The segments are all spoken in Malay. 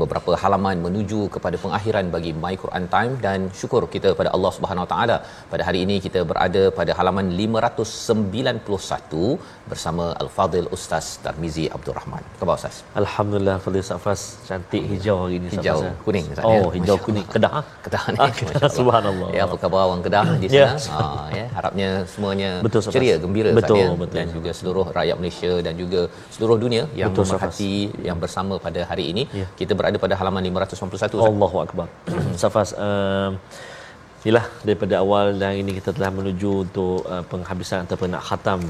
beberapa halaman menuju kepada pengakhiran bagi My Quran Time dan syukur kita pada Allah Subhanahu Wa Taala pada hari ini kita berada pada halaman 591 bersama Al-Fadil Ustaz Tarmizi Abdul Rahman. Khabar Ustaz? Alhamdulillah Fadil Safas cantik hijau hari ini Hijau Safas. kuning Ustaz Oh, ya? hijau Masya kuning. Kedah. ah? Kedah ni. Ah. Subhanallah. Ya, apa khabar orang Kedah di Ya. sana? Ha ya, harapnya semuanya Betul, Safas. ceria, gembira Betul, Ustaz, ya? betul. dan juga seluruh rakyat Malaysia dan juga seluruh dunia yang Betul, Safas. memerhati yang bersama pada hari ini. Ya. Kita berada pada halaman 591 Ustaz. Allahu akbar. Safas um, Inilah daripada awal dan ini kita telah menuju untuk uh, penghabisan ataupun nak khatam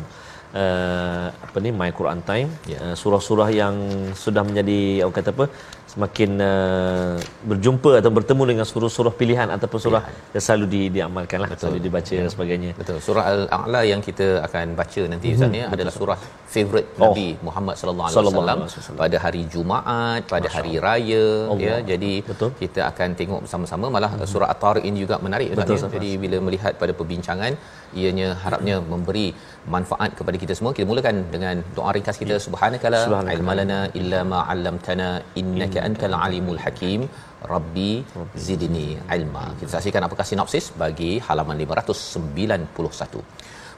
uh, apa ni My Quran Time Ya. uh, surah-surah yang sudah menjadi orang kata apa semakin uh, berjumpa atau bertemu dengan surah-surah pilihan ataupun surah yang selalu di, diamalkan lah selalu dibaca dan sebagainya Betul. Surah Al-A'la yang kita akan baca nanti Ustaz ya adalah surah favorite Mhm. Oh. Nabi Muhammad sallallahu alaihi wasallam pada hari Jumaat, pada hari raya Allah. ya. Jadi Betul. kita akan tengok bersama-sama malah surah At-Tariq ini juga menarik Ustaz ya. Jadi bila melihat pada perbincangan ianya harapnya memberi manfaat kepada kita semua. Kita mulakan dengan doa ringkas kita subhanakala Subhanakala. ilmalana illa ma 'allamtana innaka antal alimul hakim. Rabbi zidni ilma. Kita saksikan apakah sinopsis bagi halaman 591.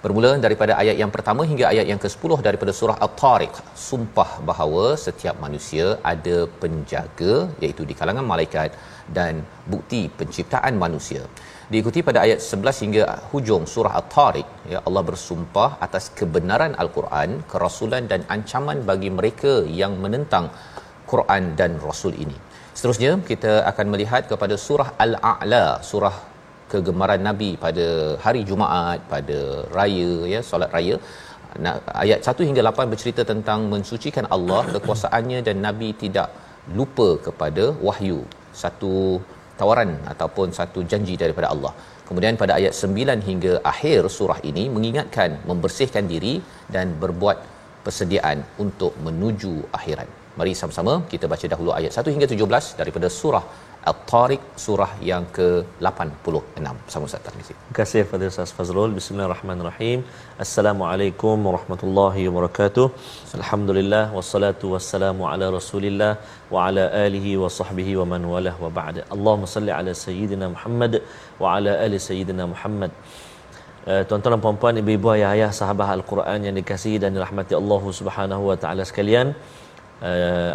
Bermula daripada ayat yang pertama hingga ayat yang ke-10 daripada surah At-Tariq. Sumpah bahawa setiap manusia ada penjaga iaitu di kalangan malaikat dan bukti penciptaan manusia. Diikuti pada ayat 11 hingga hujung surah At-Tariq, ya Allah bersumpah atas kebenaran Al-Quran, kerasulan dan ancaman bagi mereka yang menentang Quran dan Rasul ini. Seterusnya kita akan melihat kepada surah Al-A'la, surah kegemaran Nabi pada hari Jumaat, pada raya ya, solat raya. Ayat 1 hingga 8 bercerita tentang mensucikan Allah, kekuasaannya dan Nabi tidak lupa kepada wahyu. Satu tawaran ataupun satu janji daripada Allah. Kemudian pada ayat 9 hingga akhir surah ini mengingatkan membersihkan diri dan berbuat persediaan untuk menuju akhirat. Mari sama-sama kita baca dahulu ayat 1 hingga 17 daripada surah At-Tariq surah yang ke-86. Bersama Ustaz Tarmizi. Terima kasih Fadil Ustaz Fazrul. Bismillahirrahmanirrahim. Assalamualaikum warahmatullahi wabarakatuh. Alhamdulillah wassalatu wassalamu ala Rasulillah wa ala alihi wa sahbihi wa man walah wa ba'da. Allahumma salli ala sayyidina Muhammad wa ala ali sayyidina Muhammad. Uh, tuan-tuan dan puan-puan, ibu-ibu, ayah-ayah, sahabat Al-Quran yang dikasihi dan dirahmati Allah Subhanahu wa taala sekalian.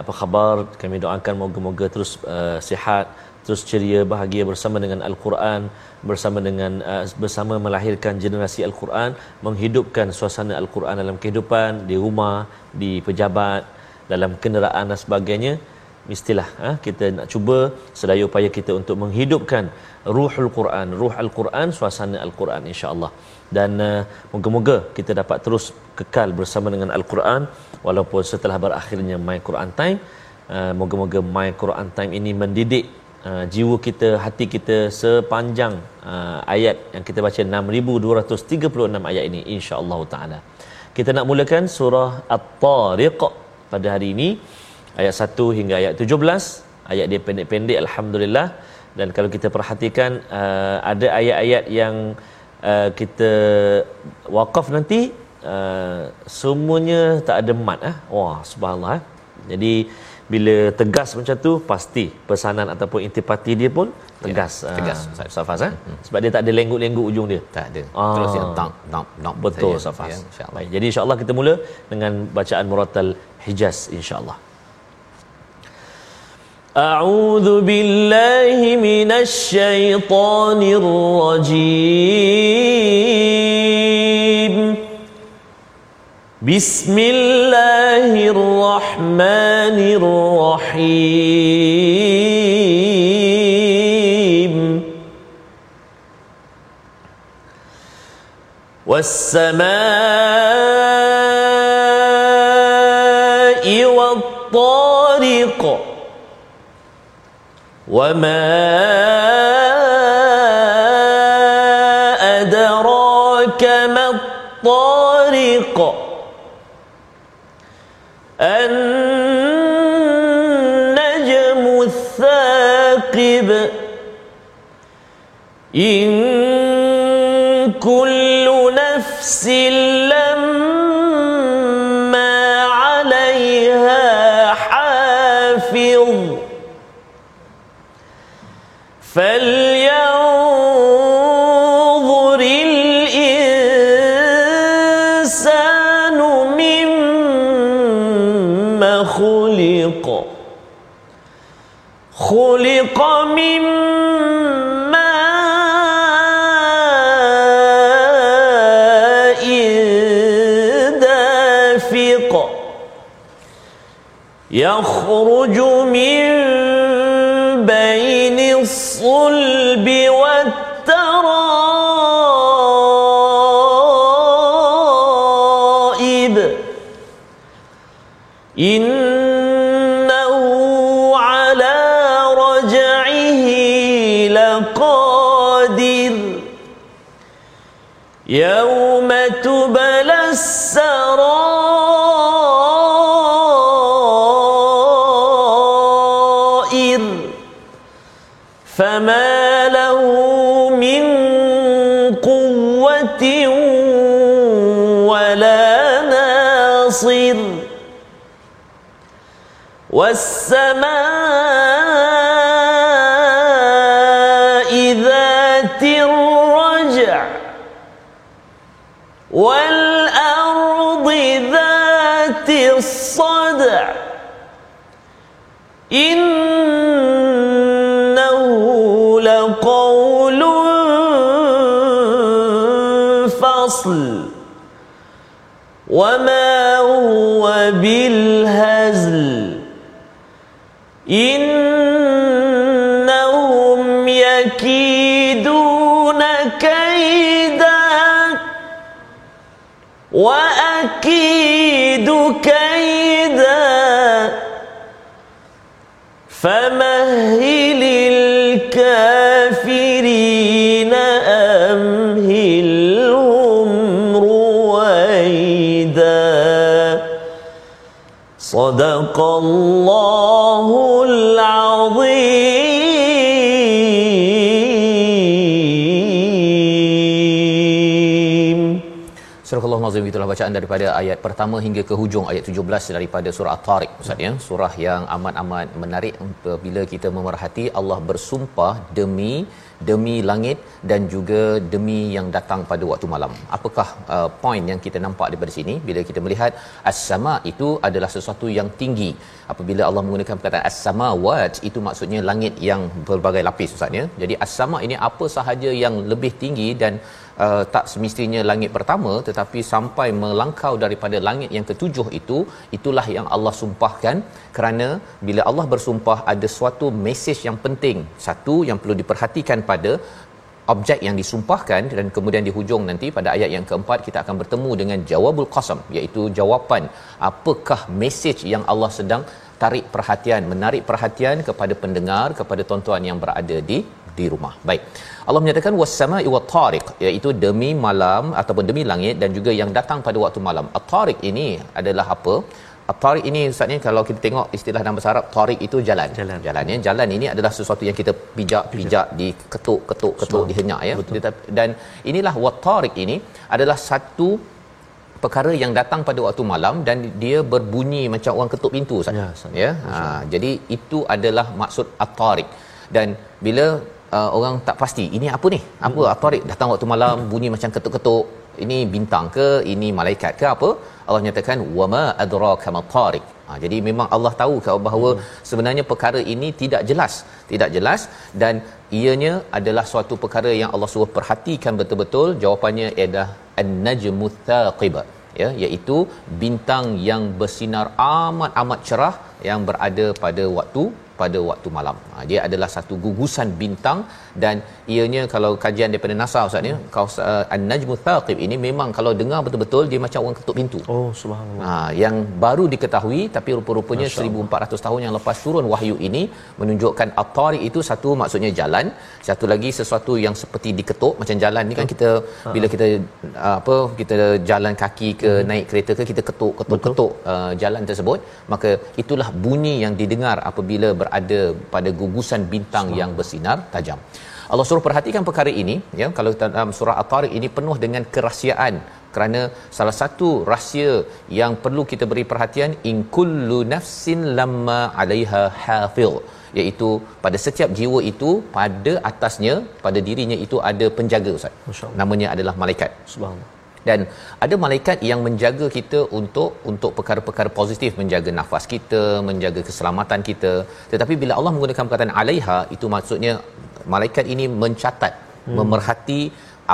Apa khabar? Kami doakan moga-moga terus uh, sihat, terus ceria, bahagia bersama dengan Al-Quran, bersama dengan uh, bersama melahirkan generasi Al-Quran, menghidupkan suasana Al-Quran dalam kehidupan, di rumah, di pejabat, dalam kenderaan dan sebagainya. Mestilah ha, kita nak cuba sedaya upaya kita untuk menghidupkan ruhul Quran, ruh Al-Quran, suasana Al-Quran insya-Allah. Dan uh, moga-moga kita dapat terus kekal bersama dengan Al-Quran walaupun setelah berakhirnya My Quran Time, uh, moga-moga My Quran Time ini mendidik uh, jiwa kita, hati kita sepanjang uh, ayat yang kita baca 6236 ayat ini insya-Allah taala. Kita nak mulakan surah At-Tariq pada hari ini ayat 1 hingga ayat 17 ayat dia pendek-pendek alhamdulillah dan kalau kita perhatikan uh, ada ayat-ayat yang uh, kita wakaf nanti uh, semuanya tak ada mat ah wah subhanallah eh. jadi bila tegas macam tu pasti pesanan ataupun intipati dia pun tegas Ya, tegas, uh, Ustaz Faz eh? sebab dia tak ada lengguk-lengguk ujung dia Tak ada. Ah. Terus yang tak tak tak betul saja. Ustaz Faz Ya, insya-Allah. baik jadi insyaallah kita mula dengan bacaan muratal hijaz insyaallah أعوذ بالله من الشيطان الرجيم بسم الله الرحمن الرحيم والسماء والطارق وما إنه على رجعه لقادر يوم تبلى السرائر بالهزل. إنهم يكيدون كيدا وأكيد كيدا. صدق الله العظيم Surah Allah Nazim itulah bacaan daripada ayat pertama hingga ke hujung ayat 17 daripada surah At-Tariq Ustaz ya. Surah yang amat-amat menarik apabila kita memerhati Allah bersumpah demi demi langit dan juga demi yang datang pada waktu malam. Apakah uh, poin yang kita nampak daripada sini bila kita melihat as-sama itu adalah sesuatu yang tinggi. Apabila Allah menggunakan perkataan as-samawat itu maksudnya langit yang berbagai lapis Ustaz ya. Jadi as-sama ini apa sahaja yang lebih tinggi dan uh, tak semestinya langit pertama tetapi sampai melangkau daripada langit yang ketujuh itu itulah yang Allah sumpahkan. Kerana bila Allah bersumpah ada suatu mesej yang penting. Satu yang perlu diperhatikan pada objek yang disumpahkan dan kemudian di hujung nanti pada ayat yang keempat kita akan bertemu dengan jawabul qasam iaitu jawapan. Apakah mesej yang Allah sedang tarik perhatian menarik perhatian kepada pendengar kepada tuan-tuan yang berada di di rumah. Baik. Allah menyatakan was-sama'i wat-tariq iaitu demi malam ataupun demi langit dan juga yang datang pada waktu malam. At-tariq ini adalah apa? At-tariq ini ustaz ni kalau kita tengok istilah dalam bahasa Arab tariq itu jalan. Jalan. Jalan ya. Jalan ini adalah sesuatu yang kita pijak pijak di ketuk dihenyak ya. Tetapi- Dan inilah wat-tariq ini adalah satu perkara yang datang pada waktu malam dan dia berbunyi macam orang ketuk pintu Ustaz. Ya, ya. Ha, jadi itu adalah maksud at-tariq. Dan bila uh, orang tak pasti ini apa ni? Apa Hmm. at-tariq datang waktu malam bunyi macam ketuk-ketuk. Ini bintang ke? Ini malaikat ke apa? Allah nyatakan wama adraka mat-tariq. Ha, jadi memang Allah tahu bahawa Hmm. sebenarnya perkara ini tidak jelas, tidak jelas dan ianya adalah suatu perkara yang Allah suruh perhatikan betul-betul. Jawapannya adalah an-najmu thaqib ya iaitu bintang yang bersinar amat amat cerah yang berada pada waktu pada waktu malam. Ha, dia adalah satu gugusan bintang dan ianya kalau kajian daripada NASA Ustaz ni, kau uh, An-Najmu Thaqib ini memang kalau dengar betul-betul dia macam orang ketuk pintu. Oh, subhanallah. Ha, yang baru diketahui tapi rupa-rupanya 1400 tahun yang lepas turun wahyu ini menunjukkan at-tariq itu satu maksudnya jalan, satu lagi sesuatu yang seperti diketuk macam jalan ni kan kita bila kita uh, apa kita jalan kaki ke naik kereta ke kita ketuk ketuk ketuk uh, jalan tersebut maka itulah bunyi yang didengar apabila berada pada gugusan bintang yang bersinar tajam. Allah suruh perhatikan perkara ini ya. Kalau dalam surah at-tariq ini penuh dengan kerahsiaan kerana salah satu rahsia yang perlu kita beri perhatian in kullu nafsin lamma 'alaiha hafiz iaitu pada setiap jiwa itu pada atasnya pada dirinya itu ada penjaga ustaz. Namanya adalah malaikat. Subhanallah. Dan ada malaikat yang menjaga kita untuk untuk perkara-perkara positif menjaga nafas kita menjaga keselamatan kita tetapi bila Allah menggunakan perkataan alaiha itu maksudnya malaikat ini mencatat hmm. memerhati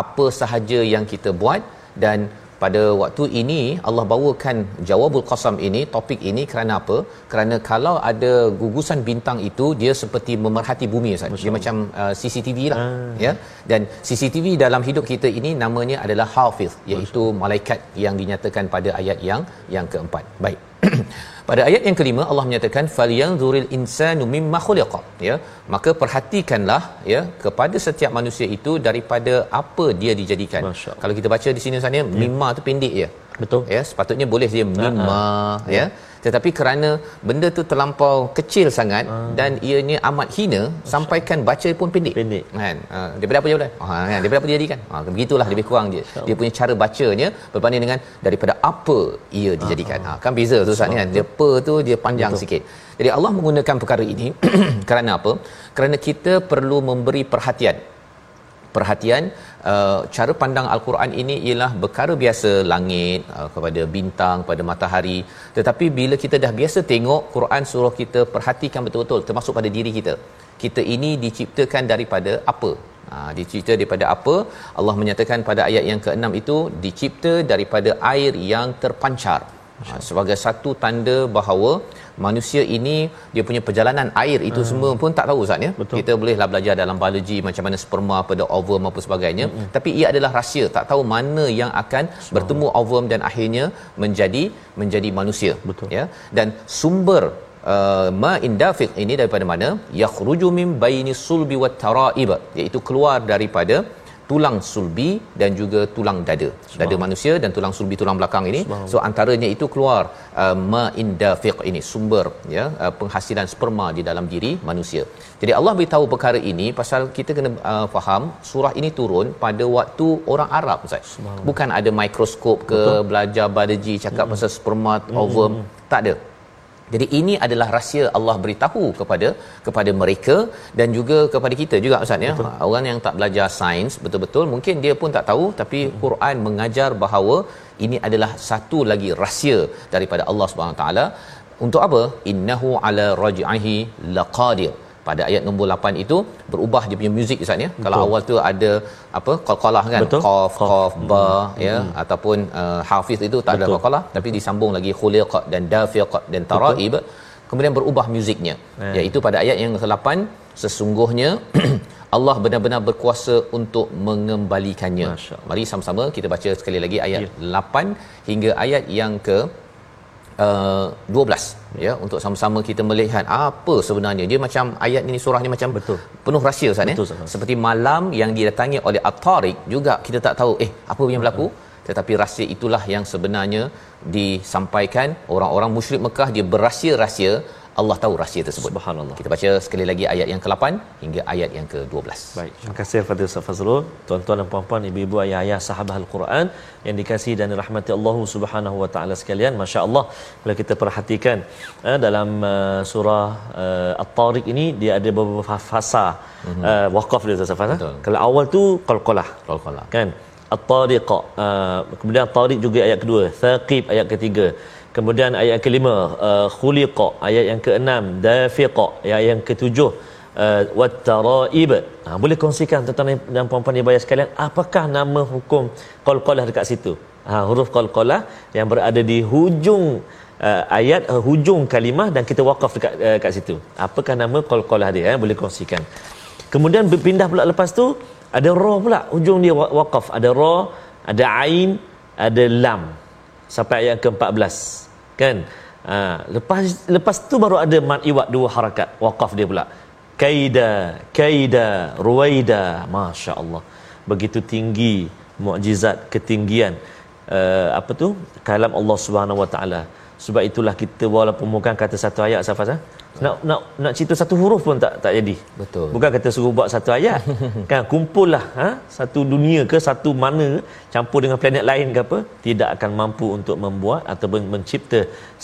apa sahaja yang kita buat dan pada waktu ini Allah bawakan jawabul qasam ini topik ini kerana apa? Kerana kalau ada gugusan bintang itu dia seperti memerhati bumi Ustaz. Dia macam uh, CCTV lah ya. Dan CCTV dalam hidup kita ini namanya adalah hafiz iaitu malaikat yang dinyatakan pada ayat yang yang keempat. Baik pada ayat yang kelima Allah menyatakan falyanzuril insanu mimma khuliqa. Ya maka perhatikanlah ya kepada setiap manusia itu daripada apa dia dijadikan. Masya kalau kita baca di sini Ustaz ya mimma tu pendek je Betul. ya sepatutnya boleh dia mimma ya tetapi kerana benda tu terlampau kecil sangat dan ianya amat hina sampaikan baca pun pendek. Pendek. kan? Ha, daripada apa boleh? Ha, kan? Daripada apa dia jadikan? Ha, begitulah lebih kurang dia dia punya cara bacanya berbanding dengan daripada apa ia dijadikan. ha, kan beza tu Ustaz ni kan? Dia apa tu dia panjang Betul. sikit. Jadi Allah menggunakan perkara ini kerana apa? Kerana kita perlu memberi perhatian. Perhatian uh, cara pandang al-Quran ini ialah perkara biasa langit uh, kepada bintang pada matahari tetapi bila kita dah biasa tengok Quran suruh kita perhatikan betul-betul termasuk pada diri kita kita ini diciptakan daripada apa Ha, dicipta daripada apa? Allah menyatakan pada ayat yang ke-6 itu dicipta daripada air yang terpancar. Ha, sebagai satu tanda bahawa manusia ini dia punya perjalanan air itu hmm. semua pun tak tahu Ustaz ya. Betul. Kita bolehlah belajar dalam biologi macam mana sperma pada ovum apa sebagainya hmm. tapi ia adalah rahsia tak tahu mana yang akan bertemu ovum dan akhirnya menjadi menjadi manusia Betul. ya dan sumber uh, ma indafiq ini daripada mana yakhruju min baini sulbi wat taraib iaitu keluar daripada tulang sulbi dan juga tulang dada. Dada manusia dan tulang sulbi tulang belakang ini. So antaranya itu keluar uh, ma indafiq ini sumber ya uh, penghasilan sperma di dalam diri manusia. Jadi Allah beritahu perkara ini pasal kita kena uh, faham surah ini turun pada waktu orang Arab Ustaz. Bukan ada mikroskop ke Betul. belajar biologi cakap hmm. pasal sperma ovum hmm. tak ada jadi ini adalah rahsia Allah beritahu kepada kepada mereka dan juga kepada kita juga Ustaz ya. Orang yang tak belajar sains betul-betul mungkin dia pun tak tahu tapi Quran mengajar bahawa ini adalah satu lagi rahsia daripada Allah Subhanahu taala untuk apa? Innahu ala raj'ihi laqadir. Pada ayat nombor 8 itu berubah dia punya muzik Ustaz ya. Kalau awal tu ada apa qalqalah kan Betul. qaf Qaf. ba ya ataupun uh, hafiz itu tak ada Betul. qalqalah tapi disambung lagi khuliq dan dafiq dan taraib kemudian berubah muziknya Eh. iaitu pada ayat yang ke-8 sesungguhnya Allah benar-benar berkuasa untuk mengembalikannya. Mari sama-sama kita baca sekali lagi ayat Ya. 8 hingga ayat yang ke uh, 12 ya untuk sama-sama kita melihat apa sebenarnya. Dia macam ayat ini surah ni macam Betul. penuh rahsia Ustaz ya. Seperti malam yang didatangi oleh at-tariq juga kita tak tahu eh apa yang berlaku. Tetapi rahsia itulah yang sebenarnya disampaikan. Orang-orang musyrik Mekah dia berahsia-rahsia Allah tahu rahsia tersebut. Subhanallah. Kita baca sekali lagi ayat yang ke-8 hingga ayat yang ke-12. Baik, terima kasih kepada Ustaz Fazrul. Tuan-tuan dan puan-puan, ibu-ibu, ayah-ayah sahabat Al-Quran yang dikasihi dan dirahmati Allah Subhanahu wa taala sekalian. Masya-Allah, kalau kita perhatikan eh, dalam uh, surah uh, At-Tariq ini dia ada beberapa fasa mm-hmm. uh, waqaf dia Ustaz Fazrul. Kalau awal tu qalqalah. Qalqalah. Kan? At-Tariq. Uh, kemudian At-Tariq juga ayat kedua, Thaqib ayat ketiga. Kemudian ayat yang kelima uh, khuliqa ayat yang keenam dafiqa ayat yang ketujuh uh, wattaraib. Ha, boleh kongsikan tuan-tuan dan puan-puan ibu sekalian apakah nama hukum qalqalah dekat situ? Ha, huruf qalqalah yang berada di hujung uh, ayat uh, hujung kalimah dan kita wakaf dekat uh, kat situ. Apakah nama qalqalah dia eh? boleh kongsikan. Kemudian berpindah pula lepas tu ada ra pula hujung dia wa- wakaf. Ada ra ada ain ada lam sampai ayat ke-14. Kan? Ha, lepas lepas tu baru ada mad iwad dua harakat. Waqaf dia pula. Kaida kaida ruwaida. masya-Allah. Begitu tinggi mukjizat ketinggian. Uh, apa tu? Kalam Allah Subhanahu Wa Taala sebab itulah kita walaupun bukan kata satu ayat Safas ha? nak nak nak cerita satu huruf pun tak tak jadi Betul. bukan kata suruh buat satu ayat kan kumpullah ha satu dunia ke satu mana campur dengan planet lain ke apa tidak akan mampu untuk membuat ataupun mencipta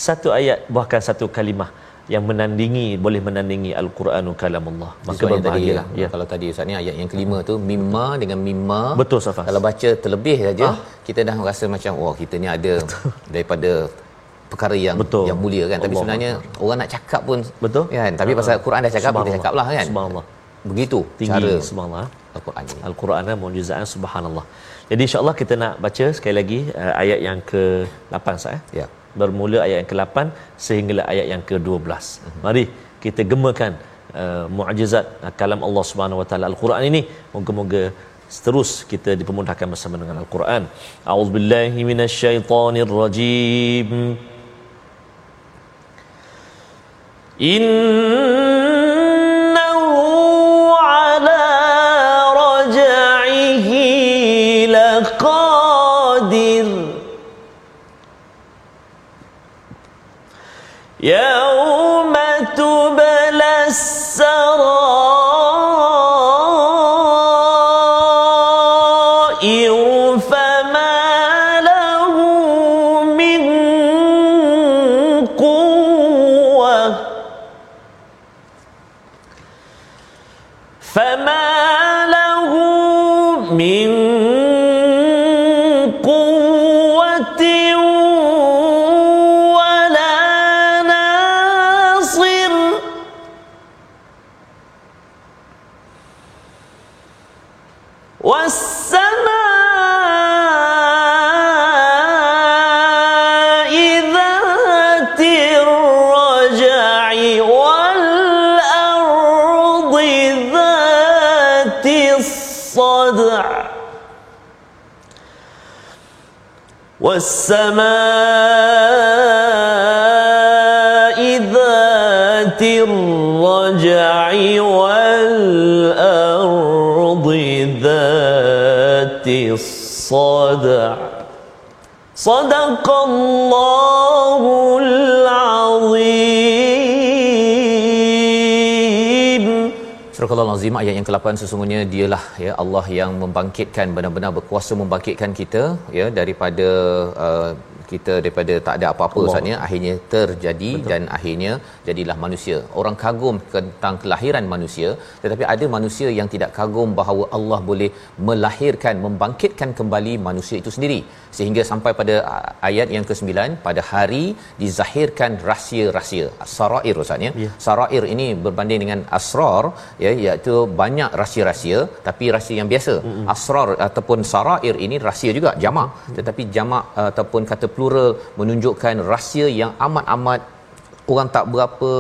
satu ayat bahkan satu kalimah yang menandingi boleh menandingi al-Quranul kalamullah maka tadi berbahagialah ya. kalau tadi Ustaz ni ayat yang kelima tu mimma dengan mimma Betul, Safas. kalau baca terlebih saja Ah. kita dah rasa macam wah kita ni ada daripada perkara yang Betul. yang mulia kan tapi Allah sebenarnya orang nak cakap pun Betul. kan tapi pasal Quran dah cakap kita cakaplah kan subhanallah begitu tinggi cara subhanallah Al-Quran ini Al-Quran dan mukjizat subhanallah. Jadi insya-Allah kita nak baca sekali lagi uh, ayat yang ke-8 sah eh. Ya. Bermula ayat yang ke-8 sehinggalah ayat yang ke-12. Mari kita gemakan uh, mukjizat uh, kalam Allah Subhanahu Wa Taala Al-Quran ini. Moga-moga terus kita dipermudahkan bersama dengan Al-Quran. A'udzubillahi minasyaitonirrajim. إِنَّ صدق الله العظيم Surah Al-Azim ayat yang ke-8 sesungguhnya dialah ya Allah yang membangkitkan benar-benar berkuasa membangkitkan kita ya daripada uh, kita daripada tak ada apa-apa Ustaznya akhirnya terjadi Betul. dan akhirnya jadilah manusia. Orang kagum tentang kelahiran manusia tetapi ada manusia yang tidak kagum bahawa Allah boleh melahirkan membangkitkan kembali manusia itu sendiri sehingga sampai pada ayat yang ke-9 pada hari dizahirkan rahsia-rahsia sarair Ustaznya. Ya. Sarair ini berbanding dengan asrar ya iaitu banyak rahsia-rahsia tapi rahsia yang biasa. Mm-hmm. Asrar ataupun sarair ini rahsia juga jamak mm-hmm. tetapi jamak uh, ataupun kata plural menunjukkan rahsia yang amat-amat orang tak berapa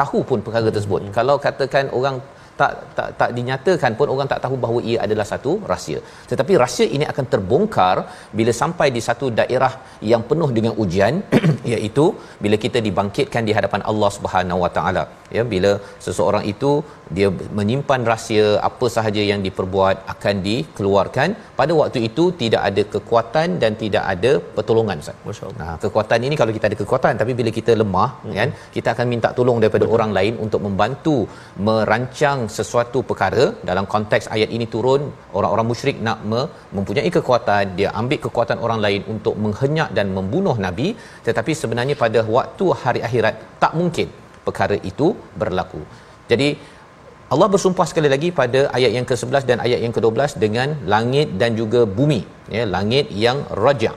tahu pun perkara tersebut. Mm-hmm. Kalau katakan orang tak tak tak dinyatakan pun orang tak tahu bahawa ia adalah satu rahsia. Tetapi rahsia ini akan terbongkar bila sampai di satu daerah yang penuh dengan ujian iaitu bila kita dibangkitkan di hadapan Allah Subhanahu Wa Taala ya bila seseorang itu dia menyimpan rahsia apa sahaja yang diperbuat akan dikeluarkan pada waktu itu tidak ada kekuatan dan tidak ada pertolongan Ustaz. Masya-Allah. Nah, kekuatan ini kalau kita ada kekuatan tapi bila kita lemah hmm. kan kita akan minta tolong daripada Betul. orang lain untuk membantu merancang sesuatu perkara dalam konteks ayat ini turun orang-orang musyrik nak me- mempunyai kekuatan dia ambil kekuatan orang lain untuk menghenyak dan membunuh nabi tetapi sebenarnya pada waktu hari akhirat tak mungkin perkara itu berlaku. Jadi Allah bersumpah sekali lagi pada ayat yang ke-11 dan ayat yang ke-12 dengan langit dan juga bumi ya langit yang rajak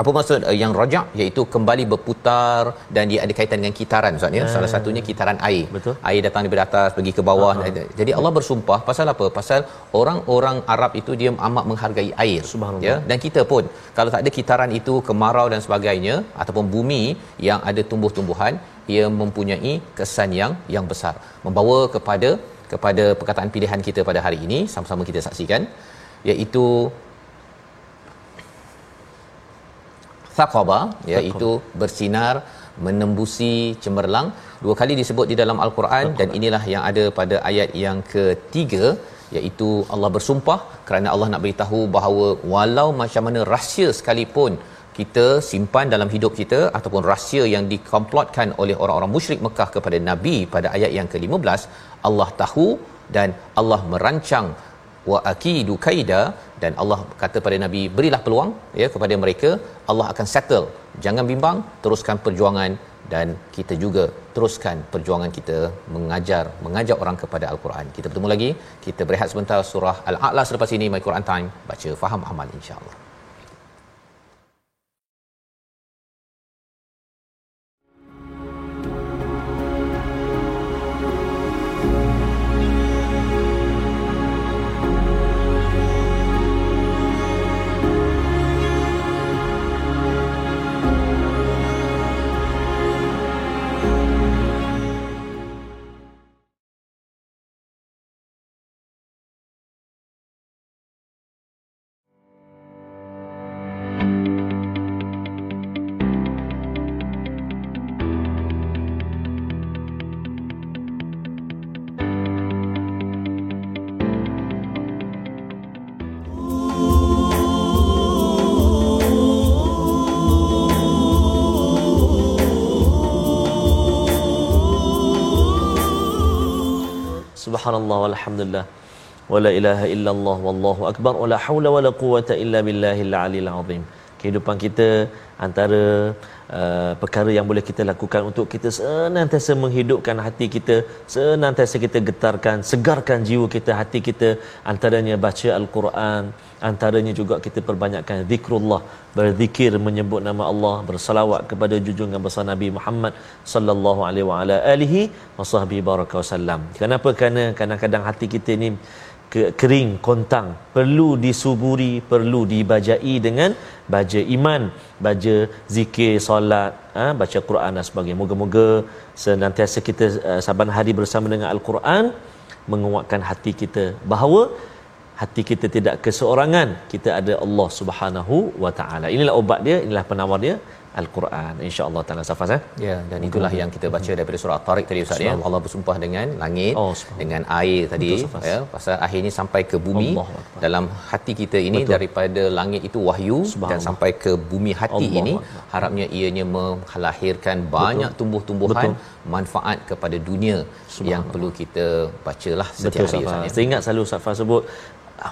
apa maksud uh, yang rajak iaitu kembali berputar dan dia ada kaitan dengan kitaran Ustaz ya. Salah satunya kitaran air. Betul. Air datang daripada atas pergi ke bawah. Uh-huh. Jadi Allah bersumpah pasal apa? Pasal orang-orang Arab itu dia amat menghargai air. Ya. Dan kita pun kalau tak ada kitaran itu kemarau dan sebagainya ataupun bumi yang ada tumbuh-tumbuhan ia mempunyai kesan yang yang besar. Membawa kepada kepada perkataan pilihan kita pada hari ini sama-sama kita saksikan iaitu thaqaba iaitu bersinar menembusi cemerlang. Dua kali disebut di dalam al-Quran. dan inilah yang ada pada ayat yang ketiga iaitu Allah bersumpah kerana Allah nak beritahu bahawa walau macam mana rahsia sekalipun kita simpan dalam hidup kita ataupun rahsia yang dikomplotkan oleh orang-orang musyrik Mekah kepada Nabi pada ayat yang ke-15 Allah tahu dan Allah merancang wa akidu kaida dan Allah kata pada nabi berilah peluang ya kepada mereka. Allah akan settle. Jangan bimbang teruskan perjuangan dan kita juga teruskan perjuangan kita mengajar mengajak orang kepada al-Quran. Kita bertemu lagi. Kita berehat sebentar surah al-a'la selepas ini. My Quran time. Baca faham amal insyaallah subhanallah walhamdulillah. Wala ilaha illallah wallahu akbar. Wala haula wala quwata illa billahil aliyil azim kehidupan kita antara uh, perkara yang boleh kita lakukan untuk kita senantiasa menghidupkan hati kita senantiasa kita getarkan segarkan jiwa kita hati kita antaranya baca al-Quran antaranya juga kita perbanyakkan zikrullah berzikir menyebut nama Allah bersalawat kepada junjungan besar Nabi Muhammad sallallahu alaihi wa ala alihi wasahbihi baraka wasallam kenapa? Kerana kadang-kadang hati kita ni kering kontang perlu disuburi perlu dibajai dengan baca iman baca zikir solat ha, baca Quran dan sebagainya. Moga-moga senantiasa kita uh, saban hari bersama dengan al-Quran menguatkan hati kita bahawa hati kita tidak keseorangan. Kita ada Allah Subhanahu wa taala. Inilah obat dia inilah penawar dia Al-Quran. insya-Allah taala Safas eh? Ya dan itulah yang kita baca daripada surah At-Tariq tadi Ustaz ya. Allah bersumpah dengan langit oh, dengan air tadi Betul, ya pasal akhirnya sampai ke bumi Allah dalam hati kita ini Betul. daripada langit itu wahyu dan sampai ke bumi hati Allah ini harapnya ianya melahirkan banyak Betul. tumbuh-tumbuhan Betul. manfaat kepada dunia yang perlu kita bacalah setiap Betul, hari Ustaz. Saya ingat selalu Safas sebut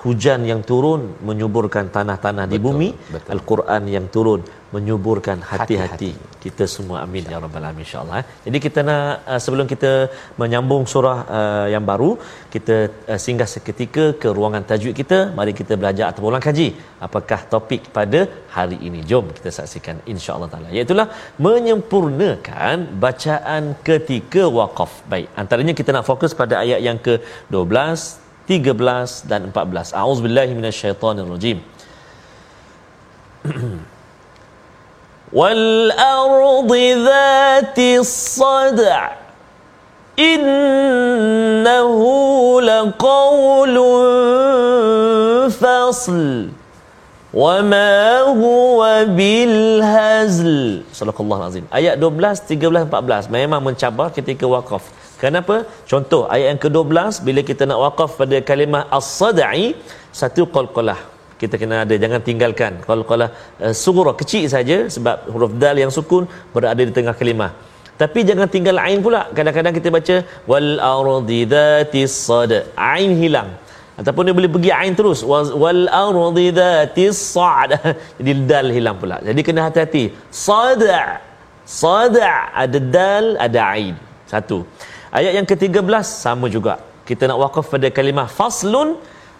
hujan yang turun menyuburkan tanah-tanah betul, di bumi betul. al-Quran yang turun menyuburkan hati-hati. kita semua. Amin. Ya rabbal alamin insyaallah eh. jadi kita nak uh, sebelum kita menyambung surah uh, yang baru kita uh, singgah seketika ke ruangan tajwid kita. Mari kita belajar atau ulang kaji apakah topik pada hari ini. Jom kita saksikan insyaallah taala. Iaitu menyempurnakan bacaan ketika waqaf. Baik antaranya kita nak fokus pada ayat yang ke 12 13 dan 14. A'udzubillahi minasyaitonirrajim. Wal ardi dhatis sad' innahu laqawlun fasl وما هو بالهزل Sadaqallahu azim. Ayat 12, 13, 14 memang mencabar ketika waqaf Kenapa? Contoh ayat yang ke-12 bila kita nak waqaf pada kalimah as-sad'i satu qalqalah. Kita kena ada jangan tinggalkan qalqalah uh, sughra kecil saja sebab huruf dal yang sukun berada di tengah kalimah. Tapi jangan tinggal ain pula. Kadang-kadang kita baca wal ardi dzatis sad. Ain hilang. Ataupun dia boleh pergi ain terus. Wal ardi dzatis sad. Jadi dal hilang pula. Jadi kena hati-hati. Sad. Sad ada dal, ada ain. Satu. Ayat yang ke-13 sama juga. Kita nak wakaf pada kalimah faslun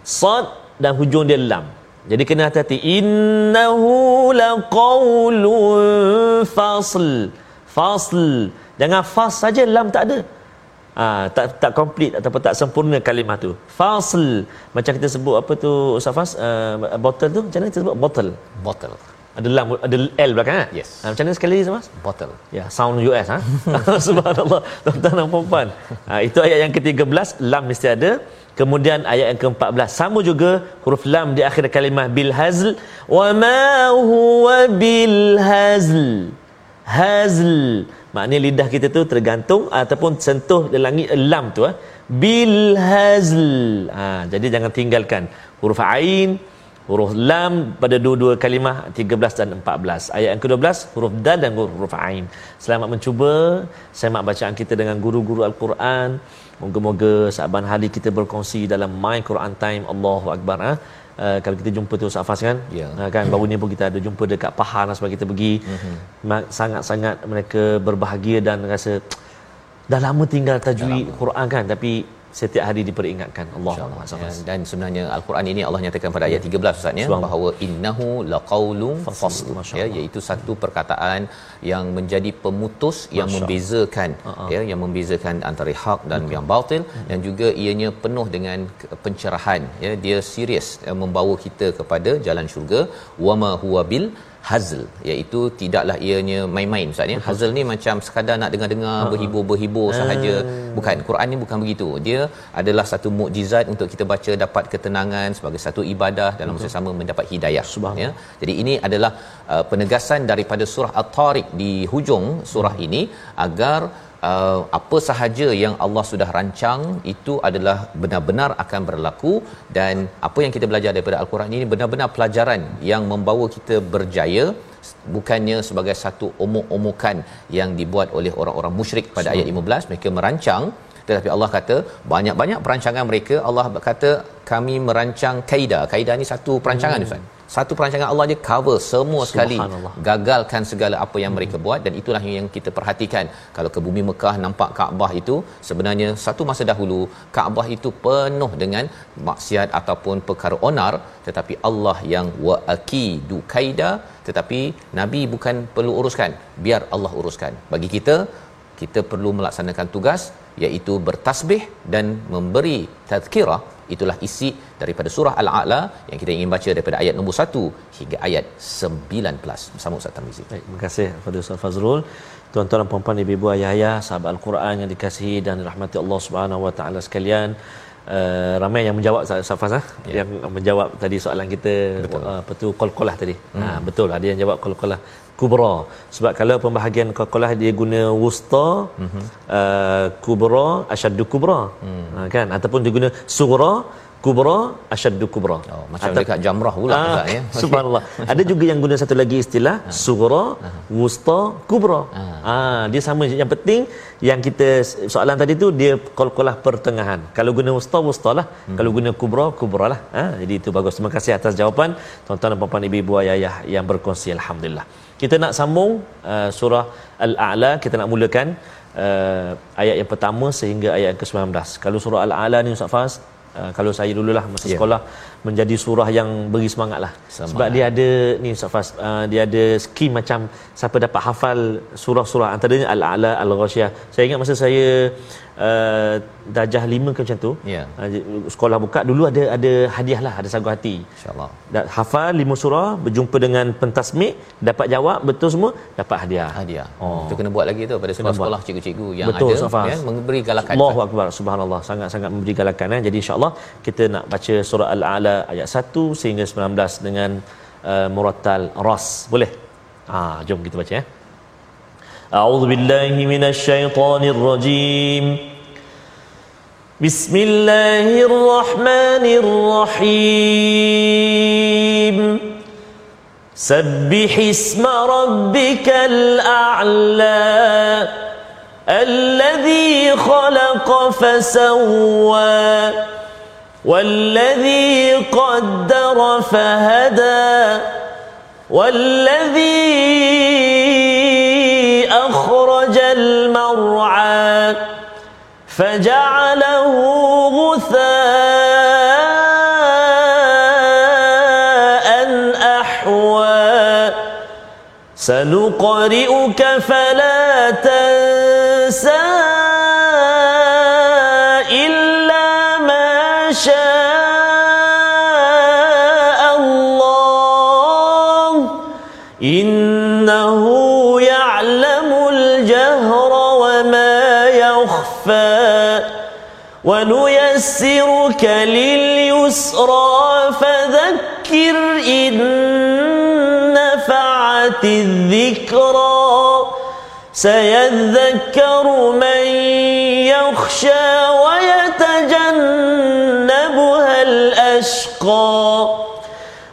sad dan hujung dia lam. Jadi kena hati-hati. Innahu laqawlun fasl. Fasl. Jangan fas saja lam tak ada. Ha, tak tak komplit ataupun tak sempurna kalimah tu. Fasl. Macam kita sebut apa tu Ustaz Fas? Uh, bottle tu macam mana kita sebut? Bottle. Bottle. Ada lam ada L belakang kan? Yes. Ha, macam mana sekali Ustaz Fas? Bottle. Ya, sound US ha. Subhanallah. Tuan-tuan dan puan Ha, itu ayat yang ke-13 lam mesti ada. Kemudian ayat yang ke-14 sama juga huruf lam di akhir kalimah bil hazl wa ma huwa bil hazl. Hazl. Maknanya lidah kita tu tergantung ataupun sentuh di langit lam tu eh. Bil hazl. Ha, jadi jangan tinggalkan huruf ain, huruf lam pada dua-dua kalimah 13 dan 14. Ayat yang ke-12 huruf dal dan huruf ain. Selamat mencuba semak bacaan kita dengan guru-guru al-Quran. Moga-moga sahabat hari kita berkongsi dalam My Quran Time. Allahu Akbar. Ha? Uh, kalau kita jumpa tu Ustaz Fas kan Ya. uh, kan baru ni pun kita ada jumpa dekat Pahang sebab kita pergi mm-hmm. sangat-sangat mereka berbahagia dan rasa dah lama tinggal tajwid Quran kan tapi setiap hari diperingatkan. Allah. Ya, dan sebenarnya al-Quran ini Allah nyatakan pada ayat 13 Ustaz ya bahawa innahu laqaulun fasl ya iaitu satu perkataan yang menjadi pemutus yang Masya. membezakan Uh-uh. ya yang membezakan antara hak dan yang batil dan juga ianya penuh dengan pencerahan ya. Dia serius ya, membawa kita kepada jalan syurga. Wama huwa bil hazl iaitu tidaklah ianya main-main Ustaz ya. Hazl ni macam sekadar nak dengar-dengar berhibur-berhibur sahaja. Bukan Quran ni bukan begitu. Dia adalah satu mukjizat untuk kita baca dapat ketenangan sebagai satu ibadah dalam masa sama mendapat hidayah ya. Jadi ini adalah uh, penegasan daripada surah at-tariq di hujung surah ini agar uh, apa sahaja yang Allah sudah rancang itu adalah benar-benar akan berlaku. Dan apa yang kita belajar daripada al-Quran ini benar-benar pelajaran yang membawa kita berjaya bukannya sebagai satu omok-omokan yang dibuat oleh orang-orang musyrik pada ayat 15 mereka merancang tetapi Allah kata banyak-banyak perancangan mereka Allah kata kami merancang kaida. Kaida ni satu perancangan hmm. Ustaz satu perancangan Allah je cover semua sekali. Gagalkan segala apa yang mereka buat dan itulah yang kita perhatikan. Kalau ke bumi Mekah nampak Kaabah itu sebenarnya satu masa dahulu Kaabah itu penuh dengan maksiat ataupun perkara onar tetapi Allah yang wa akidu kaida tetapi nabi bukan perlu uruskan biar Allah uruskan. Bagi kita kita perlu melaksanakan tugas iaitu bertasbih dan memberi tazkirah itulah isi daripada surah al-a'la yang kita ingin baca daripada ayat nombor 1 hingga ayat 19 bersama Ustaz Tarmizi. Baik, terima kasih kepada Ustaz Fazrul. Tuan-tuan dan puan-puan, ibu-ibu, ayah-ayah, sahabat Al-Quran yang dikasihi dan dirahmati Allah Subhanahu Wa Taala sekalian. Uh, ramai yang menjawab Ustaz Faz ah Ya. yang menjawab tadi soalan kita uh, apa tu qalqalah tadi. Hmm. Ha betul ada yang jawab qalqalah kubra. Sebab kalau pembahagian qalqalah dia guna wusta hmm. uh, kubra asyaddu kubra. Hmm. Ha, kan ataupun dia guna sughra kubra asyaddu kubra. Oh, macam dekat jamrah pula Ah, Ustaz ya. Subhanallah. Ada juga yang guna satu lagi istilah sughra, wusta, kubra. Ah, dia sama yang penting yang kita soalan tadi tu dia qalqalah pertengahan. Kalau guna wusta wusta lah. Kalau guna kubra kubra lah. Ah, jadi itu bagus. Terima kasih atas jawapan tuan-tuan dan puan-puan ibu-ibu ayah-ayah yang berkongsi alhamdulillah. Kita nak sambung uh, surah Al-A'la kita nak mulakan uh, ayat yang pertama sehingga ayat yang ke-19. Kalau surah Al-A'la ni Ustaz Faz Uh, kalau saya dululah masa yeah. sekolah menjadi surah yang beri semangat lah Semangat. sebab dia ada ni Ustaz Fas uh, dia ada skim macam siapa dapat hafal surah-surah antaranya Al-A'la Al-Ghasyiyah saya ingat masa saya uh, darjah 5 ke macam tu Ya. uh, sekolah buka dulu ada ada hadiah lah ada sagu hati Insya-Allah. hafal lima surah berjumpa dengan pentasmik dapat jawab betul semua dapat hadiah Hadiah. Oh. Itu kena buat lagi tu pada sekolah-sekolah cikgu-cikgu yang Betul, ada Faz. ya memberi galakan. Allahu akbar subhanallah sangat-sangat memberi galakan eh. jadi insyaallah kita nak baca surah al-a'la ayat 1 sehingga 19 dengan uh, murattal ras boleh ah jom kita baca ya A'udzu billahi minasy syaithanir rajim بسم الله الرحمن الرحيم سبح اسم ربك الأعلى الذي خلق فسوى والذي قدر فهدى والذي أخرج المرعى فجعله غثاء أحوى. سنقرئك فلا تنسى إنه يعلم الجهر وما يخفى ونيسرك لليسرى فذكر إن نفعت الذكرى سيذكر من يخشى ويتجنبها الأشقى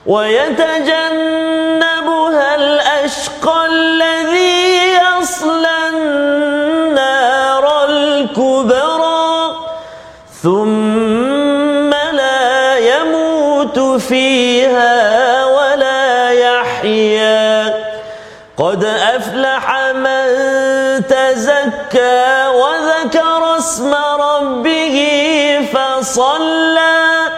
ويتجنبها الذي يصلى النار الكبرى ثم لا يموت فيها ولا يحيا. قد أفلح من تزكى وذكر اسم ربه فصلى.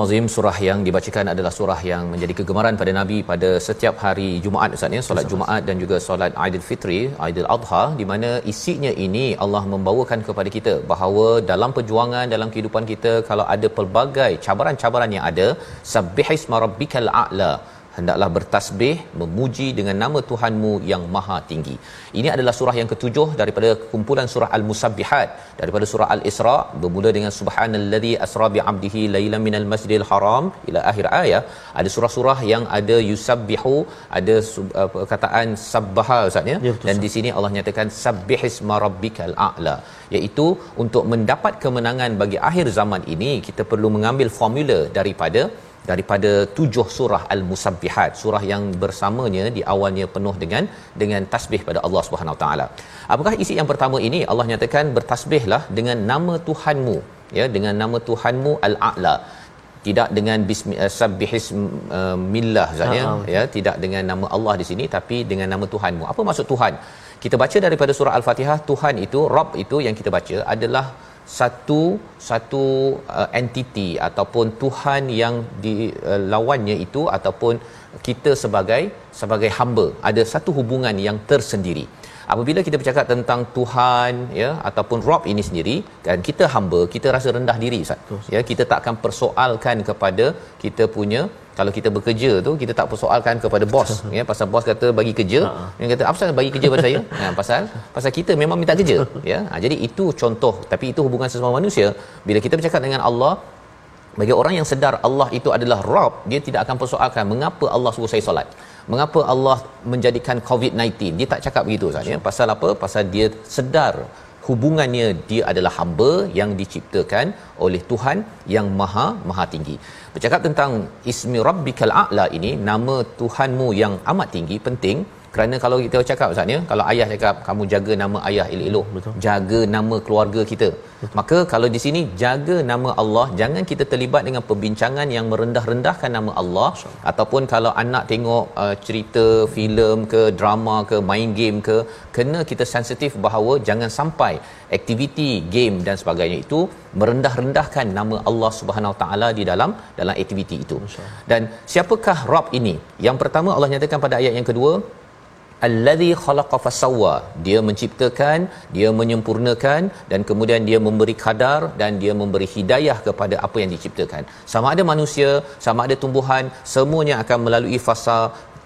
Surah Al-Azim surah yang dibacakan adalah surah yang menjadi kegemaran pada Nabi pada setiap hari Jumaat Ustaz ya? Solat Jumaat dan juga solat Aidilfitri Aidil Adha di mana isinya ini Allah membawakan kepada kita bahawa dalam perjuangan dalam kehidupan kita kalau ada pelbagai cabaran-cabaran yang ada sabbihisma rabbikal a'la hendaklah bertasbih memuji dengan nama Tuhanmu yang maha tinggi. Ini adalah surah yang ketujuh daripada kumpulan surah Al-Musabbihat. Daripada surah Al-Isra bermula dengan subhanallazi asra bi 'abdihi lailan minal masjidil haram ila akhir ayat ada surah-surah yang ada yusabbihu ada uh, perkataan sabbaha ustaz ya, Ya, dan di sini Allah nyatakan sabbihisma rabbikal a'la. Iaitu untuk mendapat kemenangan bagi akhir zaman ini kita perlu mengambil formula daripada daripada tujuh surah al-musabbihat surah yang bersamanya di awalnya penuh dengan dengan tasbih pada Allah Subhanahu taala. Apakah isi yang pertama ini? Allah nyatakan bertasbihlah dengan nama Tuhanmu ya dengan nama Tuhanmu al-a'la tidak dengan bismi uh, sabbihis uh, millah ya ya tidak dengan nama Allah di sini tapi dengan nama Tuhanmu. Apa maksud Tuhan? Kita baca daripada surah al-Fatihah Tuhan itu Rabb itu yang kita baca adalah satu satu uh, entiti ataupun tuhan yang dilawannya uh, itu ataupun kita sebagai sebagai hamba. Ada satu hubungan yang tersendiri apabila kita bercakap tentang tuhan ya ataupun rob ini sendiri kan kita hamba kita rasa rendah diri ustaz. Ya kita tak akan persoalkan kepada kita punya kalau kita bekerja tu kita tak persoalkan kepada bos. Ya pasal bos kata bagi kerja dia kata apa pasal bagi kerja pada saya? Ha, pasal pasal kita memang minta kerja ya. Ha, jadi itu contoh tapi itu hubungan sesama manusia. Bila kita bercakap dengan Allah bagi orang yang sedar Allah itu adalah Rabb dia tidak akan persoalkan mengapa Allah suruh saya solat mengapa Allah menjadikan COVID-19 dia tak cakap begitu Ustaz ya. Pasal apa? Pasal dia sedar hubungannya dia adalah hamba yang diciptakan oleh Tuhan yang maha maha tinggi. Bercakap tentang ismi rabbikal a'la ini nama Tuhanmu yang amat tinggi penting kerana kalau kita cakap Ustaz ya kalau ayah cakap kamu jaga nama ayah elok-elok betul. jaga nama keluarga kita. Betul. maka kalau di sini jaga nama Allah. Jangan kita terlibat dengan perbincangan yang merendah-rendahkan nama Allah. Asya. ataupun kalau anak tengok uh, cerita filem ke drama ke main game ke kena kita sensitif bahawa jangan sampai aktiviti game dan sebagainya itu merendah-rendahkan nama Allah Subhanahu taala di dalam dalam aktiviti itu. Dan siapakah Rabb ini? Yang pertama Allah nyatakan pada ayat yang kedua allazi khalaqa fasawwa. Dia menciptakan dia menyempurnakan dan kemudian dia memberi kadar dan dia memberi hidayah kepada apa yang diciptakan. Sama ada manusia sama ada tumbuhan semuanya akan melalui fasa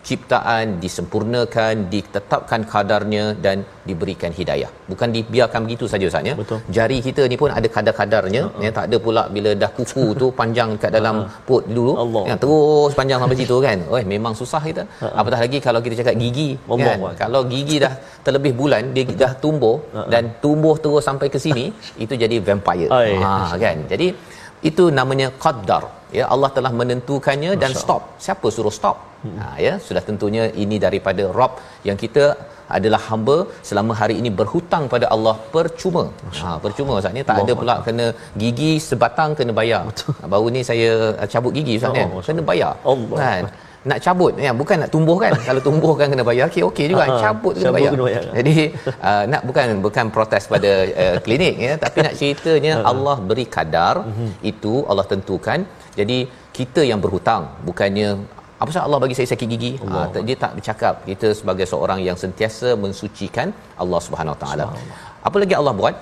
ciptaan disempurnakan ditetapkan kadarnya dan diberikan hidayah bukan dibiarkan begitu saja ustaz ya Betul. jari kita ni pun ada kadar-kadarnya uh-huh. ya tak ada pula bila dah kuku tu panjang kat dalam uh-huh. pot dulu Allah. yang terus panjang sampai situ kan oi memang susah kita uh-huh. apatah lagi kalau kita cakap gigi Allah kan Allah. kalau gigi dah terlebih bulan dia dah tumbuh uh-huh. dan tumbuh terus sampai ke sini itu jadi vampire Ai. ha kan jadi itu namanya qaddar ya Allah telah menentukannya dan stop siapa suruh stop hmm. ha ya sudah tentunya ini daripada Rob yang kita adalah hamba selama hari ini berhutang pada Allah percuma. Ha percuma Ustaz ni tak Allah ada pula kena gigi sebatang kena bayar. Betul. Baru ni saya cabut gigi Ustaz Oh, kan. Kena bayar. Allah. Kan? Nak cabut. Ya bukan nak tumbuh kan. Kalau tumbuh kan kena bayar. Okey okey juga Ha, cabut kena bayar. kena bayar. Jadi uh, nak bukan bukan protes pada uh, klinik ya tapi nak ceritanya Allah beri kadar itu Allah tentukan. Jadi kita yang berhutang bukannya apa sebab Allah bagi saya sakit gigi? Ha, dia tak bercakap. Kita sebagai seorang yang sentiasa mensucikan Allah Subhanahu Taala. Apa lagi Allah buat?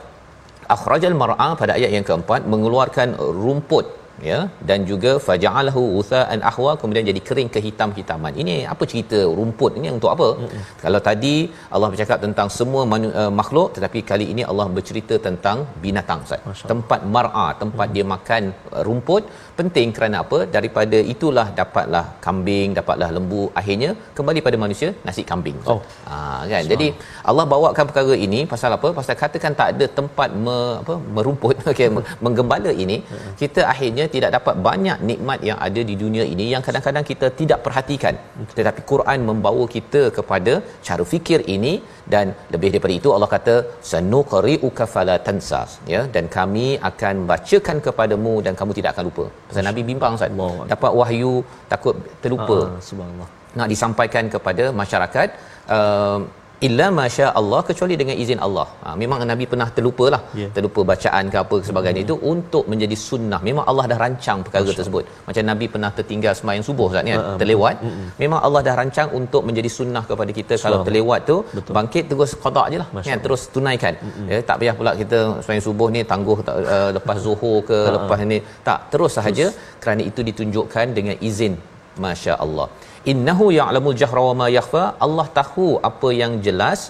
Akhrajal mar'a pada ayat yang keempat mengeluarkan rumput ya dan juga faja'alahu utha'an ahwa kemudian jadi kering kehitam-hitaman. Ini apa cerita rumput ini untuk apa? Mm-hmm. kalau tadi Allah bercakap tentang semua manu, uh, makhluk tetapi kali ini Allah bercerita tentang binatang Ustaz. Tempat mar'a tempat mm-hmm. dia makan uh, rumput penting kerana apa? Daripada itulah dapatlah kambing dapatlah lembu akhirnya kembali pada manusia nasi kambing Oh. ha kan? Jadi Allah bawakan perkara ini pasal apa? Pasal katakan tak ada tempat me, apa? Merumput okey me- menggembala ini kita akhirnya tidak dapat banyak nikmat yang ada di dunia ini yang kadang-kadang kita tidak perhatikan. Tetapi Quran membawa kita kepada cara fikir ini dan lebih daripada itu Allah kata sanuqri'uka fala tansa ya. Dan kami akan bacakan kepadamu dan kamu tidak akan lupa. Pasal Nabi bimbang Ustaz. Dapat wahyu takut terlupa. Ah, subhanallah. Nak disampaikan kepada masyarakat uh, illa masya Allah kecuali dengan izin Allah. Ha, memang Nabi pernah terlupa lah. Ya. Terlupa bacaan ke apa sebagainya Hmm. itu untuk menjadi sunnah. Memang Allah dah rancang perkara Masya tersebut. Macam Nabi pernah tertinggal sembahyang subuh Ustaz ni ha, terlewat. betul. Memang Allah dah rancang untuk menjadi sunnah kepada kita kalau Subhanallah. terlewat tu Betul. bangkit terus qada lah Masya kan terus tunaikan. Ya tak payah pula kita sembahyang subuh ni tangguh tak, uh, lepas zuhur ke ha. lepas ni tak terus sahaja kerana itu ditunjukkan dengan izin Masya Allah. Innahu ya'lamul jahra wa ma yakhfa. Allah tahu apa yang jelas.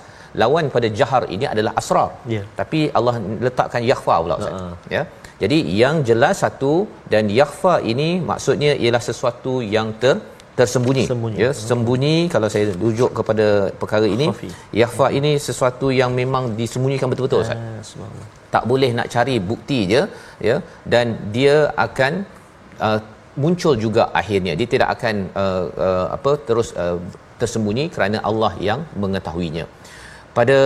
Lawan pada jahar ini adalah asrar. Ya. Tapi Allah letakkan yakhfa pula Ustaz. Ha-ha. Ya. Jadi yang jelas satu dan yakhfa ini maksudnya ialah sesuatu yang ter tersembunyi Sembunyi. ya sembunyi kalau saya rujuk kepada perkara ini Khafi. yakhfa ini sesuatu yang memang disembunyikan betul-betul Ustaz Ah, tak boleh nak cari bukti je ya dan dia akan uh, muncul juga akhirnya. Dia tidak akan uh, uh, apa terus uh, tersembunyi kerana Allah yang mengetahuinya. Pada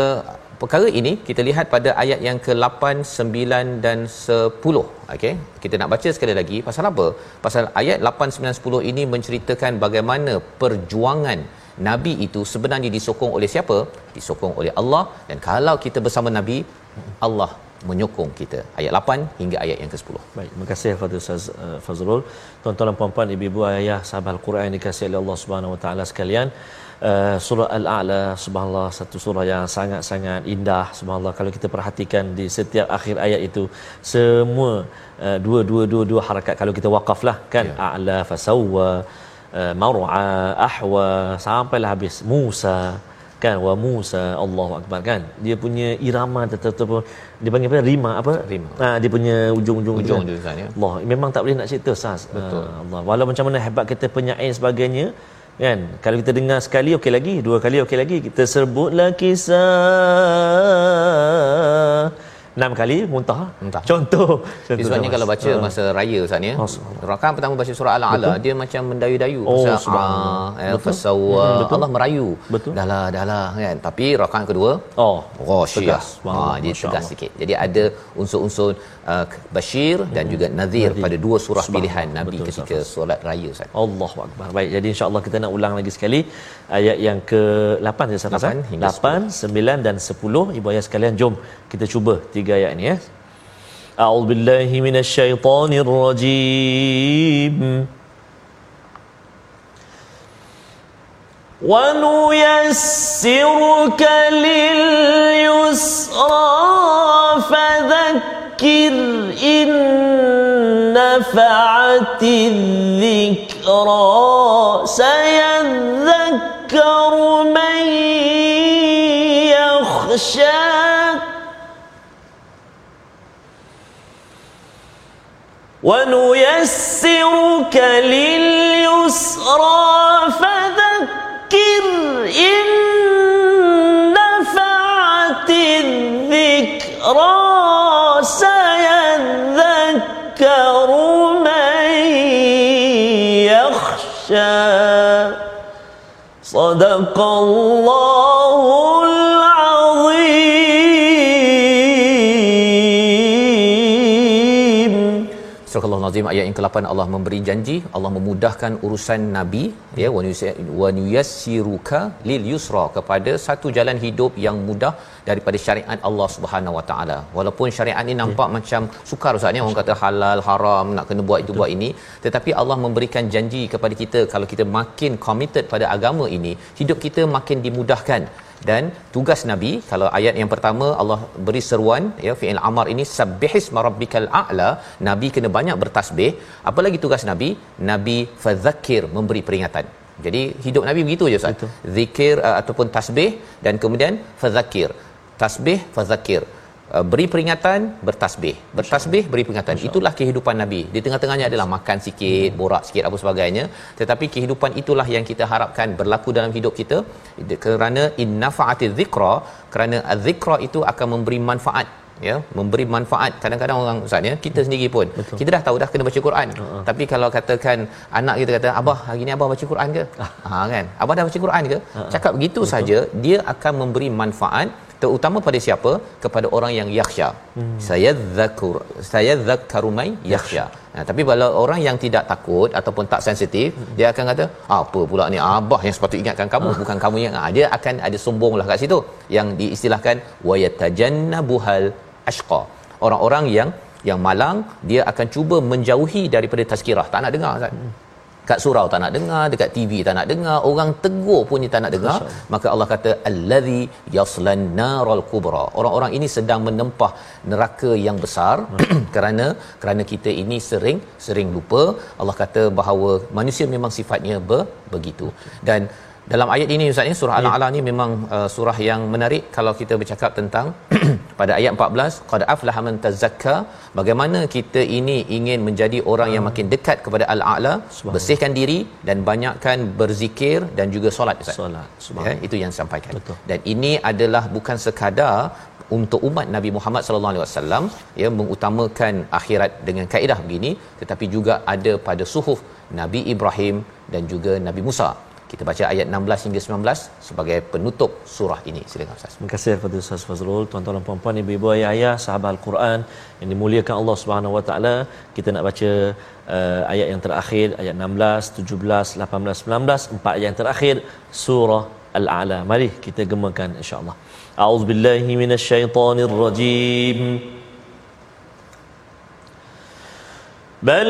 perkara ini kita lihat pada ayat yang ke-8 9 dan 10 okey kita nak baca sekali lagi. Pasal apa? Pasal ayat 8 9 10 ini menceritakan bagaimana perjuangan nabi itu sebenarnya disokong oleh siapa? Disokong oleh Allah. Dan kalau kita bersama nabi Allah menyokong kita ayat 8 hingga ayat yang ke-10 Baik, terima kasih Fadil Ustaz uh, Fazrul. Tuan-tuan dan puan-puan, ibu-ibu, ayah, sahabat Al-Quran dikasihi oleh Allah Subhanahu Wa Taala sekalian. Uh, surah Al-A'la subhanallah satu surah yang sangat-sangat indah subhanallah kalau kita perhatikan di setiap akhir ayat itu semua uh, dua dua dua dua harakat kalau kita wakaflah kan Ya. a'la fasawwa uh, mar'a ahwa sampailah habis Musa kan? Wa Musa Allahu akbar kan? Dia punya irama tertentu dia panggil apa? Rima apa? Rima. ha, dia punya ujung-ujung Ujung kan? dia, Ustaz, ya. Allah memang tak boleh nak cerita sas Betul. Ah, Allah. Walau macam mana hebat kita penyair sebagainya kan? Kalau kita dengar sekali okey lagi. Dua kali okey lagi. Kita sebutlah kisah enam kali muntah Muntah. contoh Jadi sebabnya kalau baca Ah. masa raya Ustaz ni, Oh, rakaat pertama baca surah Al-A'la, dia macam mendayu-dayu. Oh, Pasal, subhanallah. ah, eh. Mhm, betul. Allah merayu. Betul. Dahlah, dahlah kan. Tapi rakaat kedua, oh Ghasyiyah. tegas. Ha, dia tegas sikit. Jadi ada unsur-unsur uh, Bashir dan juga Nazir Nadhir. pada dua surah Subhanallah. pilihan Nabi Betul, ketika solat raya Ustaz. Allahu akbar. Baik, jadi insya-Allah kita nak ulang lagi sekali ayat yang ke-8 saya salah Lapan hingga 8, 9 dan 10. Ibu ayah sekalian, jom kita cuba tiga ayat ini ya. A'udzubillahi minasyaitonirrajim. ونيسرك لليسرى فذكر إن نفعت الذكرى. سيذكر من يخشى. ونيسرك لليسرى. فذكر إن سيذكر من يخشى. صدق الله العظيم. Al-Azim ayat yang ke-8 Allah memberi janji Allah memudahkan urusan nabi ya wa nuyassiruka lil yusra kepada satu jalan hidup yang mudah daripada syariat Allah Subhanahu Wa Taala. Walaupun syariat ini nampak hmm. macam sukar ustaz ni orang kata halal haram nak kena buat itu Betul. buat ini. Tetapi Allah memberikan janji kepada kita kalau kita makin committed pada agama ini hidup kita makin dimudahkan. Dan tugas nabi kalau ayat yang pertama Allah beri seruan ya fi'il amar ini sabbihis marabbikal a'la nabi kena banyak bertasbih apa lagi tugas nabi? Nabi fadzakir memberi peringatan. Jadi hidup nabi begitu je ustaz. Zikir uh, ataupun tasbih dan kemudian fadzakir. Tasbih fadzakir. Uh, beri peringatan bertasbih. Bertasbih beri peringatan. Itulah kehidupan nabi. Di tengah-tengahnya adalah makan sikit borak sikit apa sebagainya. Tetapi kehidupan itulah yang kita harapkan berlaku dalam hidup kita. Kerana innafaati dzikra kerana adzikra itu akan memberi manfaat ya memberi manfaat kadang-kadang orang ustaz ya kita sendiri pun. Betul. kita dah tahu dah kena baca Quran. Uh-huh. tapi kalau katakan anak kita kata abah hari ni abah baca Quran ke? Ha kan? Abah dah baca Quran ke? Uh-huh. cakap begitu saja dia akan memberi manfaat terutama pada siapa? Kepada orang yang yakhsha. Hmm. saya zakur saya zakaru mai yakhsha. Nah, tapi kalau orang yang tidak takut ataupun tak sensitif hmm. dia akan kata apa pula ni abah yang sepatutnya ingatkan kamu? Hmm. bukan kamu yang ah, dia akan ada sombonglah kat situ. Yang diistilahkan wayatajannabuhal ashqa. Orang-orang yang yang malang dia akan cuba menjauhi daripada tazkirah. Tak nak dengar kan hmm. Kat surau tak nak dengar dekat TV tak nak dengar orang tegur pun dia tak nak dengar. Maka Allah kata allazi yaslan naral kubra. Orang-orang ini sedang menempah neraka yang besar hmm. kerana kerana kita ini sering sering lupa. Allah kata bahawa manusia memang sifatnya be, begitu. Dan dalam ayat ini ustaz ni surah ya. al-a'la ni memang uh, surah yang menarik kalau kita bercakap tentang pada ayat 14 qad aflaha man tazakka. Bagaimana kita ini ingin menjadi orang yang makin dekat kepada al-a'la bersihkan diri dan banyakkan berzikir dan juga solat ustaz. Solat ya, itu yang disampaikan. Betul. dan ini adalah bukan sekadar untuk umat Nabi Muhammad sallallahu alaihi wasallam ya mengutamakan akhirat dengan kaedah begini tetapi juga ada pada suhuf Nabi Ibrahim dan juga Nabi Musa kita baca ayat 16 hingga 19 sebagai penutup surah ini. Silakan Ustaz. Terima kasih kepada Ustaz Fazrul, tuan-tuan dan puan-puan, ibu-ibu, ayah-ayah, sahabat Al-Quran yang dimuliakan Allah Subhanahu Wa Taala. Kita nak baca uh, ayat yang terakhir, ayat 16, 17, 18, 19, empat ayat yang terakhir surah Al-A'la. Mari kita gemakan insya-Allah. A'udzubillahi minasyaitonirrajim. بل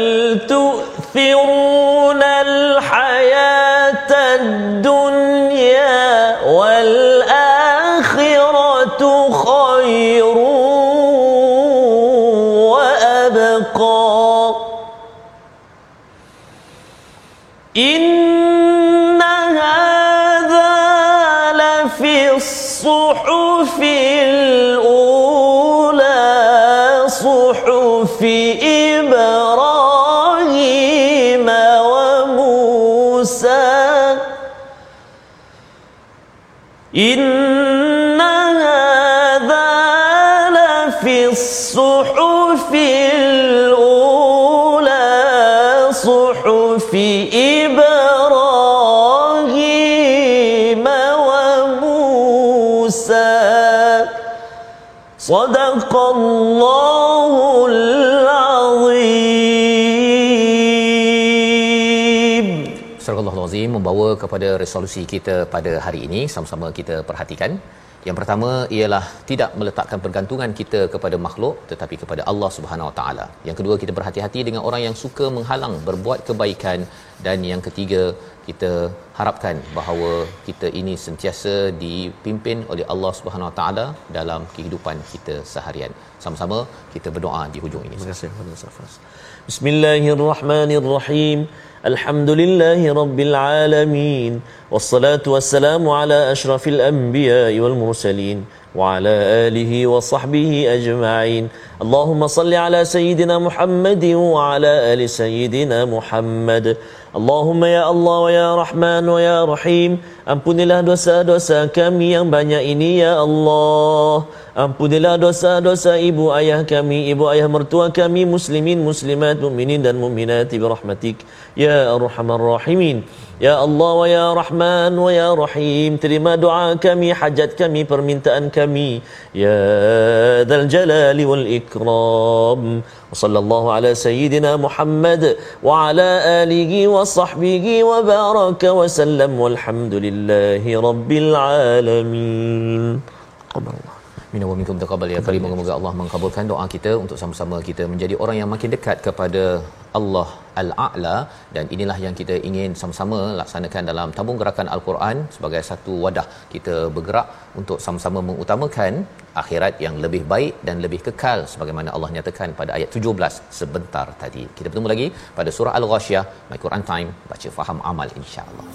تؤثرون الحياة الدنيا والآخرة خير وأبقى. إن إن هذا لفي الصحف الأولى membawa kepada resolusi kita pada hari ini sama-sama kita perhatikan yang pertama ialah tidak meletakkan pergantungan kita kepada makhluk tetapi kepada Allah Subhanahu Wa Taala. Yang kedua kita berhati-hati dengan orang yang suka menghalang berbuat kebaikan dan yang ketiga kita harapkan bahawa kita ini sentiasa dipimpin oleh Allah Subhanahu Wa Taala dalam kehidupan kita seharian. Sama-sama kita berdoa di hujung ini. Terima kasih Safas. Bismillahirrahmanirrahim. Alhamdulillahi rabbil alamin. Wassalatu wassalamu ala asyrafil anbiya'i wal mursalin wa ala alihi wa sahbihi ajma'in. Allahumma salli ala sayyidina Muhammadin wa ala ali sayyidina Muhammad. Allahumma ya Allah wa ya Rahman wa ya Rahim. Ampunilah dosa-dosa kami yang banyak ini ya Allah. Ampunilah dosa-dosa ibu ayah kami, ibu ayah mertua kami, muslimin, muslimat, mukminin dan mukminat bi rahmatik ya arhamar rahimin. Ya Allah wa ya Rahman wa ya Rahim, terima doa kami, hajat kami, permintaan kami. Ya Dzal Jalali wal Ikram. Wa sallallahu ala sayyidina Muhammad wa ala alihi wa sahbihi wa baraka wa sallam walhamdulillahi rabbil alamin. Qaballah. Minna wa minkum taqabbal ya karim. Moga-moga Allah mengabulkan doa kita untuk sama-sama kita menjadi orang yang makin dekat kepada Allah Al-A'la dan inilah yang kita ingin sama-sama laksanakan dalam tabung gerakan Al-Quran sebagai satu wadah kita bergerak untuk sama-sama mengutamakan akhirat yang lebih baik dan lebih kekal sebagaimana Allah nyatakan pada ayat 17 sebentar tadi. Kita bertemu lagi pada surah Al-Ghasyiyah, My Quran Time, baca faham amal insya-Allah.